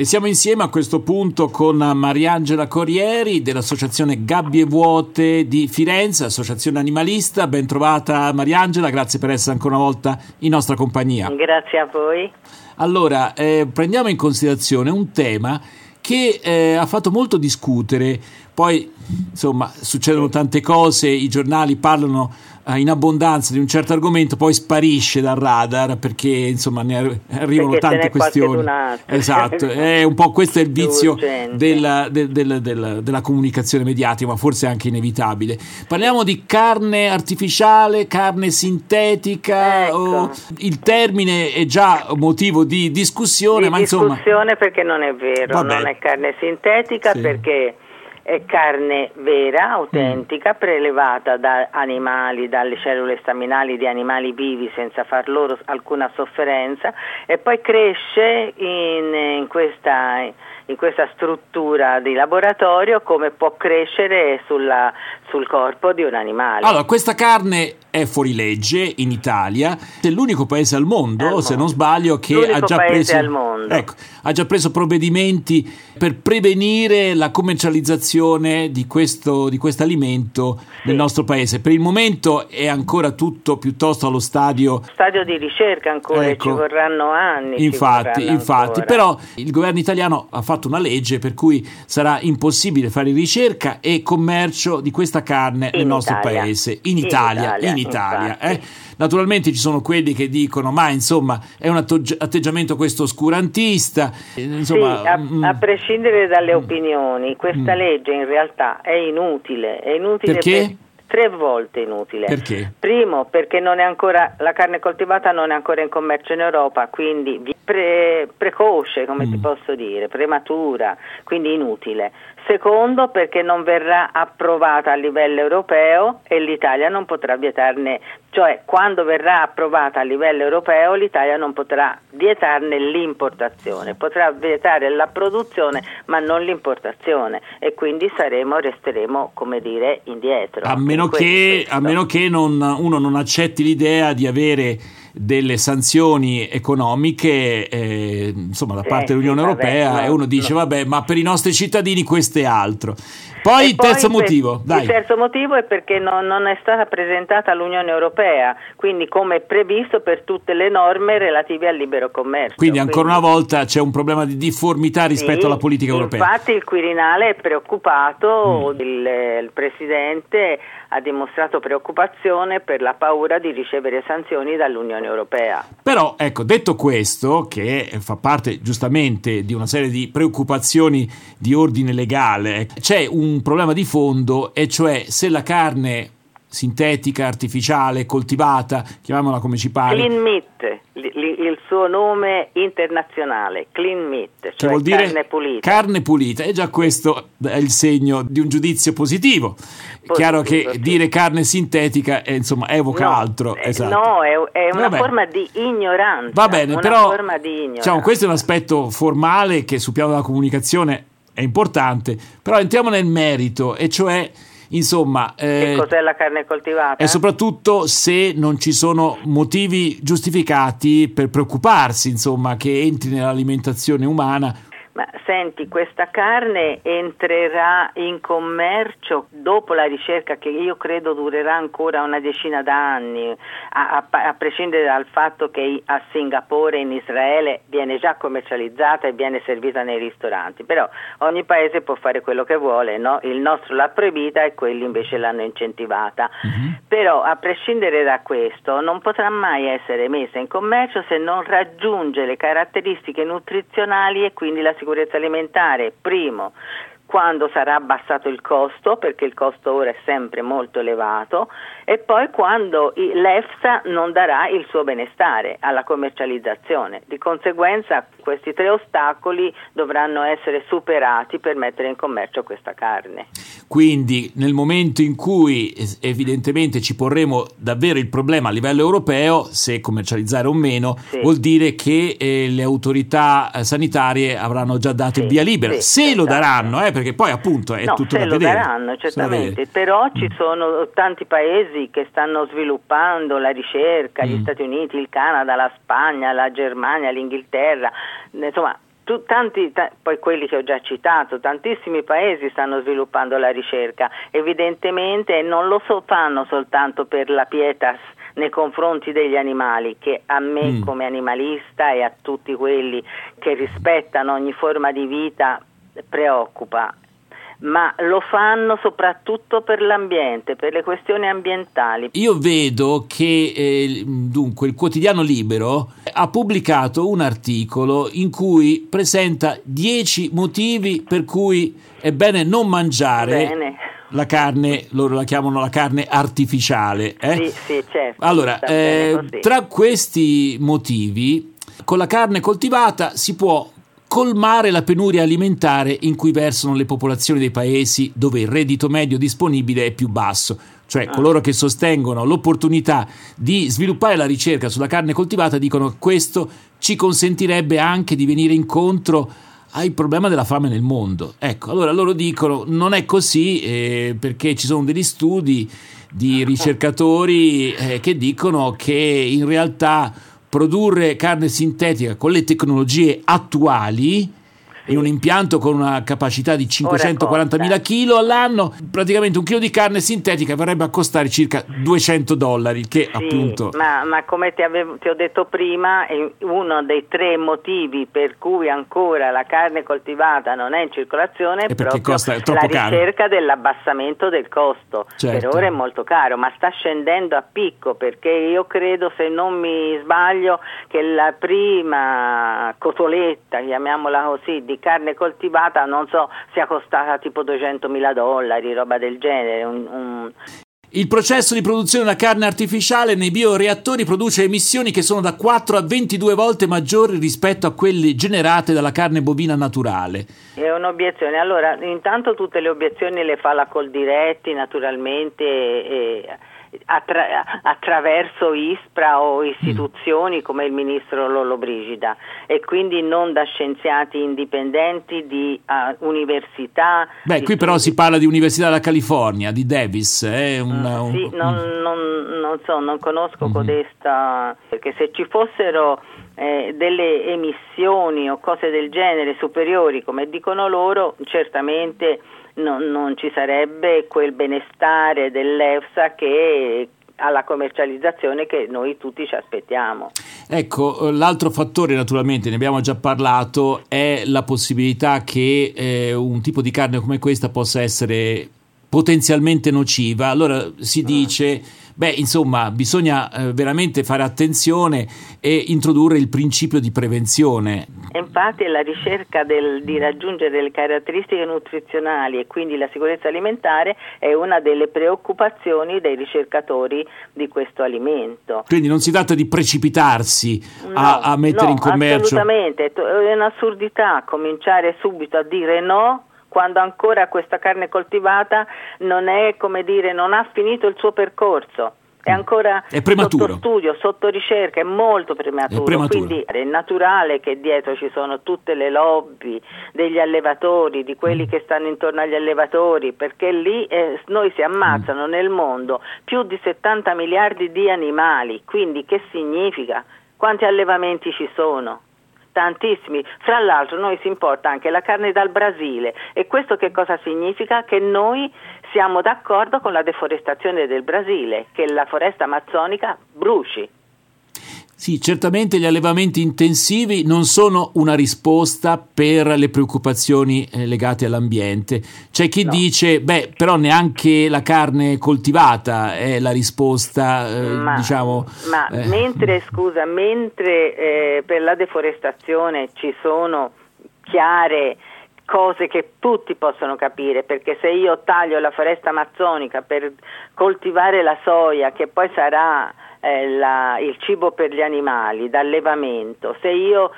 E siamo insieme a questo punto con Mariangela Corrieri dell'associazione Gabbie Vuote di Firenze, associazione animalista. Ben trovata Mariangela, grazie per essere ancora una volta in nostra compagnia. Grazie a voi. Allora, eh, prendiamo in considerazione un tema che eh, ha fatto molto discutere, poi insomma succedono tante cose, i giornali parlano in abbondanza di un certo argomento poi sparisce dal radar perché insomma ne arrivano perché tante questioni esatto è un po' questo è il vizio della, del, del, del, della, comunicazione mediatica ma forse anche inevitabile parliamo di carne artificiale carne sintetica ecco. il termine è già motivo di discussione di ma discussione insomma perché non è vero non è carne sintetica sì. perché carne vera, autentica, mm. prelevata da animali, dalle cellule staminali di animali vivi senza far loro alcuna sofferenza e poi cresce in, in questa in questa struttura di laboratorio come può crescere sulla, sul corpo di un animale. Allora, questa carne è fuori legge in Italia, è l'unico paese al mondo, al se non sbaglio, che ha già, preso, ecco, ha già, preso, provvedimenti per prevenire la commercializzazione di questo di alimento sì. nel nostro paese. Per il momento è ancora tutto piuttosto allo stadio... Stadio di ricerca ancora, ecco. ci vorranno anni. Infatti, infatti però il governo italiano ha fatto fatto una legge per cui sarà impossibile fare ricerca e commercio di questa carne in nel nostro Italia. paese, in, in Italia, Italia, in Italia. Eh? Naturalmente ci sono quelli che dicono ma insomma è un atteggiamento questo oscurantista. Eh, insomma, sì, a, mm, a, prescindere dalle mm, opinioni, questa mm, legge in realtà è inutile. È inutile perché? Per tre volte inutile. Perché? Primo, perché ancora, la carne coltivata non è ancora in commercio in Europa, quindi pre, precoce, come mm. ti posso dire, prematura, quindi inutile. Secondo, perché non verrà approvata a livello europeo e l'Italia non potrà vietarne, cioè quando verrà approvata a livello europeo l'Italia non potrà vietarne l'importazione, potrà vietare la produzione ma non l'importazione e quindi saremo, resteremo, come dire, indietro. A meno che, a meno che non, uno non accetti l'idea di avere delle sanzioni economiche eh, insomma da parte dell'Unione Europea vabbè, e uno dice no. vabbè ma per i nostri cittadini questo è altro poi il terzo poi, motivo dai. il terzo motivo è perché non, non, è stata presentata all'Unione Europea quindi come previsto per tutte le norme relative al libero commercio quindi ancora quindi, una volta c'è un problema di difformità rispetto sì, alla politica europea infatti il Quirinale è preoccupato mm. il, il Presidente ha dimostrato preoccupazione per la paura di ricevere sanzioni dall'Unione Europea. Però, ecco, detto questo, che fa parte giustamente di una serie di preoccupazioni di ordine legale, c'è un problema di fondo, e cioè se la carne sintetica, artificiale, coltivata, chiamiamola come ci pare. Clean meat, il suo nome internazionale, clean meat, cioè che vuol dire carne pulita. Carne pulita, e già questo è il segno di un giudizio positivo. positivo Chiaro che sì. dire carne sintetica è, insomma, evoca no, altro. Eh, esatto. No, è, è una forma di ignoranza. Va bene, però diciamo, questo è un aspetto formale che sul piano della comunicazione è importante, però entriamo nel merito, e cioè Insomma, eh, che cos'è la carne coltivata? E soprattutto se non ci sono motivi giustificati per preoccuparsi, insomma, che entri nell'alimentazione umana ma senti, questa carne entrerà in commercio dopo la ricerca che io credo durerà ancora una decina d'anni, a, a, a prescindere dal fatto che a Singapore e in Israele viene già commercializzata e viene servita nei ristoranti, però ogni paese può fare quello che vuole, no? il nostro l'ha proibita e quelli invece l'hanno incentivata. Mm-hmm. Però a prescindere da questo non potrà mai essere messa in commercio se non raggiunge le caratteristiche nutrizionali e quindi la sicurezza alimentare, primo, quando sarà abbassato il costo, perché il costo ora è sempre molto elevato, e poi quando l'EFSA non darà il suo benestare alla commercializzazione. Di conseguenza questi tre ostacoli dovranno essere superati per mettere in commercio questa carne. Quindi nel momento in cui evidentemente ci porremo davvero il problema a livello europeo, se commercializzare o meno, sì. vuol dire che eh, le autorità eh, sanitarie avranno già dato sì, il via libera. Sì, se esatto. lo daranno, eh, perché poi appunto è no, tutto da vedere. lo daranno, certamente, però mm. ci sono tanti paesi che stanno sviluppando la ricerca, mm. gli Stati Uniti, il Canada, la Spagna, la Germania, l'Inghilterra, insomma tanti, ta, poi quelli che ho già citato, tantissimi paesi stanno sviluppando la ricerca, evidentemente non lo so, fanno soltanto per la pietas nei confronti degli animali, che a me mm. come animalista e a tutti quelli che rispettano ogni forma di vita preoccupa ma lo fanno soprattutto per l'ambiente, per le questioni ambientali. Io vedo che eh, dunque il quotidiano Libero ha pubblicato un articolo in cui presenta 10 motivi per cui è bene non mangiare bene. la carne, loro la chiamano la carne artificiale. Eh? Sì, sì, certo. Allora, eh, tra questi motivi, con la carne coltivata si può colmare la penuria alimentare in cui versano le popolazioni dei paesi dove il reddito medio disponibile è più basso. Cioè ah. coloro che sostengono l'opportunità di sviluppare la ricerca sulla carne coltivata dicono che questo ci consentirebbe anche di venire incontro al problema della fame nel mondo. Ecco, allora loro dicono non è così eh, perché ci sono degli studi di ricercatori eh, che dicono che in realtà produrre carne sintetica con le tecnologie attuali in un impianto con una capacità di 540.000 kg all'anno, praticamente un chilo di carne sintetica verrebbe a costare circa 200 dollari, che sì, appunto... Ma, ma come ti, avevo, ti, ho detto prima, è uno dei tre motivi per cui ancora la carne coltivata non è in circolazione è proprio costa, è la ricerca caro. dell'abbassamento del costo. Certo. Per ora è molto caro, ma sta scendendo a picco perché io credo, se non mi sbaglio, che la prima cotoletta, chiamiamola così, di carne coltivata non so sia costata tipo 200 mila dollari, roba del genere. Un, un... Il processo di produzione della carne artificiale nei bioreattori produce emissioni che sono da 4 a 22 volte maggiori rispetto a quelle generate dalla carne bovina naturale. È un'obiezione. Allora, intanto tutte le obiezioni le fa la Coldiretti, naturalmente. E, e attra- attraverso ISPRA o istituzioni mm. come il ministro Lollobrigida e quindi non da scienziati indipendenti di uh, università. Beh, qui però si parla di Università della California, di Davis. Eh, una, mm, sì, non, non, non, so, non conosco mm-hmm. codesta, perché se ci fossero eh, delle emissioni o cose del genere superiori, come dicono loro, certamente non, non ci sarebbe quel benestare dell'EFSA che alla commercializzazione che noi tutti ci aspettiamo. Ecco, l'altro fattore naturalmente, ne abbiamo già parlato, è la possibilità che eh, un tipo di carne come questa possa essere potenzialmente nociva. Allora si ah. Beh, insomma, bisogna eh, veramente fare attenzione e introdurre il principio di prevenzione. Infatti la ricerca del, di raggiungere delle caratteristiche nutrizionali e quindi la sicurezza alimentare è una delle preoccupazioni dei ricercatori di questo alimento. Quindi non si tratta di precipitarsi no, a, a, mettere no, in commercio. Assolutamente, è un'assurdità cominciare subito a dire no quando ancora questa carne coltivata non è, come dire, non ha finito il suo percorso. È ancora è sotto studio, sotto ricerca, è molto prematuro. È prematuro. Quindi è naturale che dietro ci sono tutte le lobby degli allevatori, di quelli mm. che stanno intorno agli allevatori, perché lì eh, noi si ammazzano mm. nel mondo più di 70 miliardi di animali. Quindi che significa? Quanti allevamenti ci sono? Tantissimi. Fra l'altro noi si importa anche la carne dal Brasile e questo che cosa significa? Che noi siamo d'accordo con la deforestazione del Brasile, che la foresta amazzonica bruci. Sì, certamente gli allevamenti intensivi non sono una risposta per le preoccupazioni eh, legate all'ambiente. C'è chi no. dice, beh, però neanche la carne coltivata è la risposta, eh, ma, diciamo. Ma eh. mentre, scusa, mentre eh, per la deforestazione ci sono chiare cose che tutti possono capire, perché se io taglio la foresta amazzonica per coltivare la soia, che poi sarà eh, la, il cibo per gli animali, d'allevamento, se io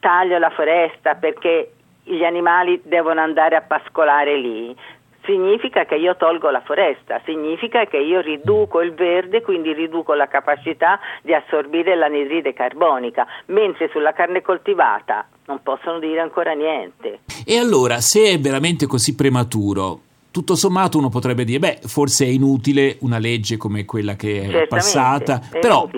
taglio la foresta perché gli animali devono andare a pascolare lì, significa che io tolgo la foresta, significa che io riduco il verde, quindi riduco la capacità di assorbire l'anidride carbonica, mentre sulla carne coltivata non possono dire ancora niente. E allora, se è veramente così prematuro, tutto sommato uno potrebbe dire, beh, forse è inutile una legge come quella che è passata, è però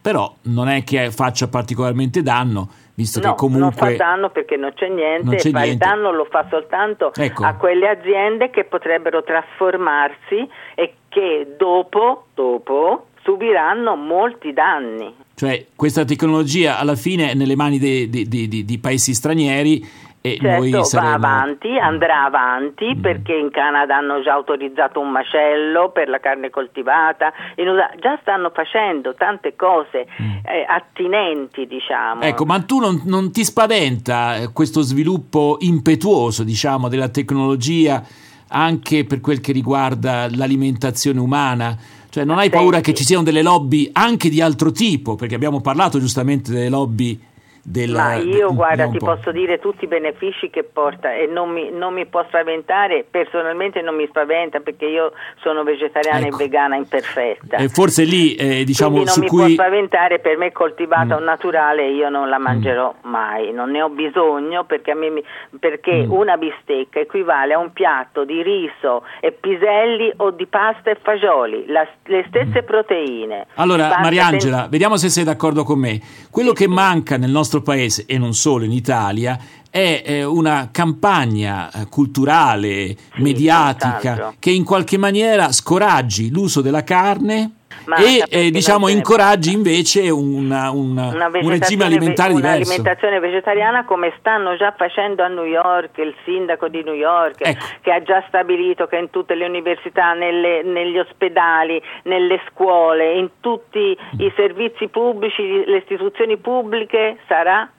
però non è che faccia particolarmente danno visto no, che comunque non fa danno perché non c'è niente, non c'è niente. il danno lo fa soltanto ecco. a quelle aziende che potrebbero trasformarsi e che dopo, dopo subiranno molti danni. Cioè questa tecnologia alla fine è nelle mani di, di, di, di paesi stranieri e certo, saremo... va avanti, andrà avanti mm. perché in Canada hanno già autorizzato un macello per la carne coltivata, già stanno facendo tante cose mm. eh, attinenti, diciamo. Ecco, ma tu non, non ti spaventa eh, questo sviluppo impetuoso, diciamo, della tecnologia anche per quel che riguarda l'alimentazione umana? Cioè non hai paura che ci siano delle lobby anche di altro tipo, perché abbiamo parlato giustamente delle lobby della, Ma io guarda ti posso dire tutti i benefici che porta e non mi, non mi può spaventare, personalmente non mi spaventa perché io sono vegetariana ecco. e vegana imperfetta. E forse lì eh, diciamo Quindi non mi cui... può spaventare, per me coltivata mm. o naturale io non la mangerò mm. mai, non ne ho bisogno perché, me, perché mm. una bistecca equivale a un piatto di riso e piselli o di pasta e fagioli, la, le stesse mm. proteine. Allora Mariangela, ten... vediamo se sei d'accordo con me. Quello sì, che sì. manca nel nostro nostro paese e non solo in Italia è eh, una campagna eh, culturale, sì, mediatica, che in qualche maniera scoraggi l'uso della carne ma e eh, diciamo incoraggi invece una, una, una un regime alimentare ve- diverso. Un'alimentazione vegetariana come stanno già facendo a New York, il sindaco di New York ecco. che ha già stabilito che in tutte le università, nelle, negli ospedali, nelle scuole, in tutti i servizi pubblici, le istituzioni pubbliche sarà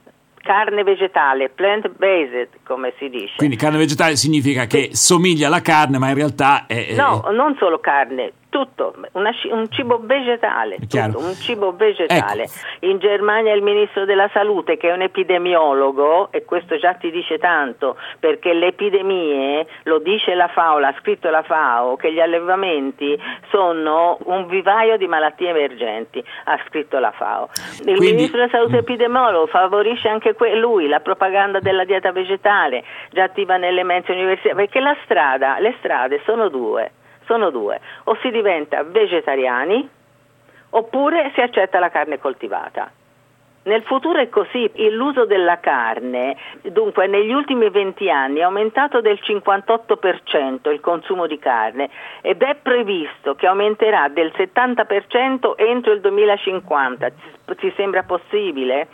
carne vegetale, plant based come si dice. Quindi carne vegetale significa che somiglia alla carne ma in realtà è... No, non solo carne, tutto, una, un cibo vegetale, tutto, un cibo vegetale. Ecco. In Germania il ministro della salute che è un epidemiologo, e questo già ti dice tanto, perché le epidemie, lo dice la FAO, l'ha scritto la FAO, che gli allevamenti sono un vivaio di malattie emergenti, ha scritto la FAO. Il Quindi... ministro della salute epidemiologo favorisce anche que- lui la propaganda della dieta vegetale, già attiva nelle mense universitarie, perché la strada, le strade sono due sono due, o si diventa vegetariani oppure si accetta la carne coltivata. Nel futuro è così, l'uso della carne, dunque negli ultimi 20 anni è aumentato del 58% il consumo di carne ed è previsto che aumenterà del 70% entro il 2050. Ci sembra possibile?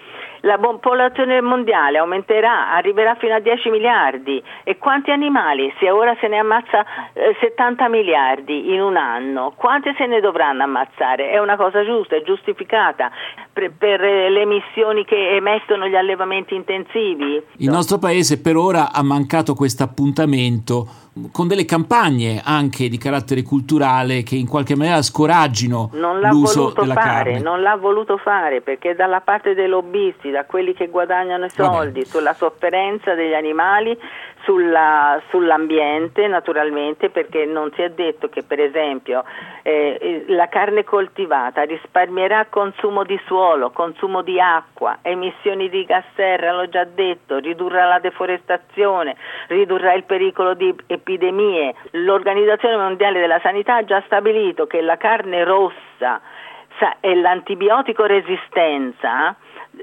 la popolazione mondiale aumenterà, arriverà fino a 10 miliardi e quanti animali? Se ora se ne ammazza eh, 70 miliardi in un anno, quanti se ne dovranno ammazzare? È una cosa giusta, è giustificata per, per le emissioni che emettono gli allevamenti intensivi? Il nostro paese per ora ha mancato questo appuntamento con delle campagne anche di carattere culturale che in qualche maniera scoraggino l'uso della fare, carne. Non l'ha voluto fare perché dalla parte dei lobbisti, da quelli che guadagnano i soldi, sulla sofferenza degli animali, sulla, sull'ambiente naturalmente perché non si è detto che per esempio eh, la carne coltivata risparmierà consumo di suolo, consumo di acqua, emissioni di gas serra, l'ho già detto, ridurrà la deforestazione, ridurrà il pericolo di epidemie. L'Organizzazione Mondiale della Sanità ha già stabilito che la carne rossa e l'antibiotico resistenza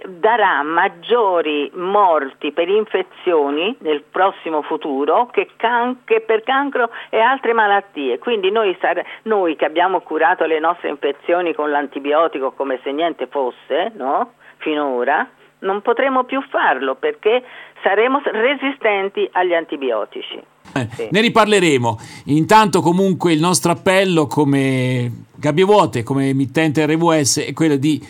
darà maggiori morti per infezioni nel prossimo futuro che, can- che per cancro e altre malattie. Quindi noi, sare- noi, che abbiamo curato le nostre infezioni con l'antibiotico come se niente fosse, no? finora, non potremo più farlo perché saremo resistenti agli antibiotici. Eh, sì. Ne riparleremo. Intanto comunque il nostro appello come Gabbie Vuote, come emittente RWS è quello di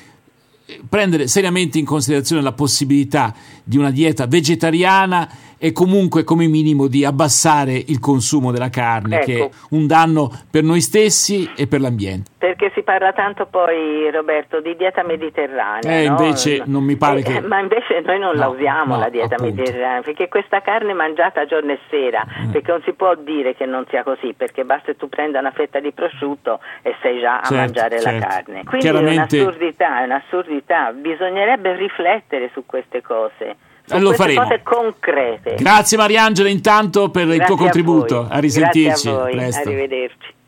prendere seriamente in considerazione la possibilità di una dieta vegetariana e comunque come minimo di abbassare il consumo della carne, ecco. che è un danno per noi stessi e per l'ambiente. Perché si parla tanto poi, Roberto, di dieta mediterranea. Eh, no? invece non mi pare eh, che... Ma invece noi non no, la usiamo no, la dieta appunto. mediterranea, perché questa carne mangiata giorno e sera, mm. perché non si può dire che non sia così, perché basta che tu prenda una fetta di prosciutto e sei già certo, a mangiare certo. la carne. Quindi Chiaramente... è un'assurdità, è un'assurdità, bisognerebbe riflettere su queste cose lo faremo. cose concrete. Grazie Mariangela intanto per Grazie il tuo contributo. A, a risentirci. A. Arrivederci.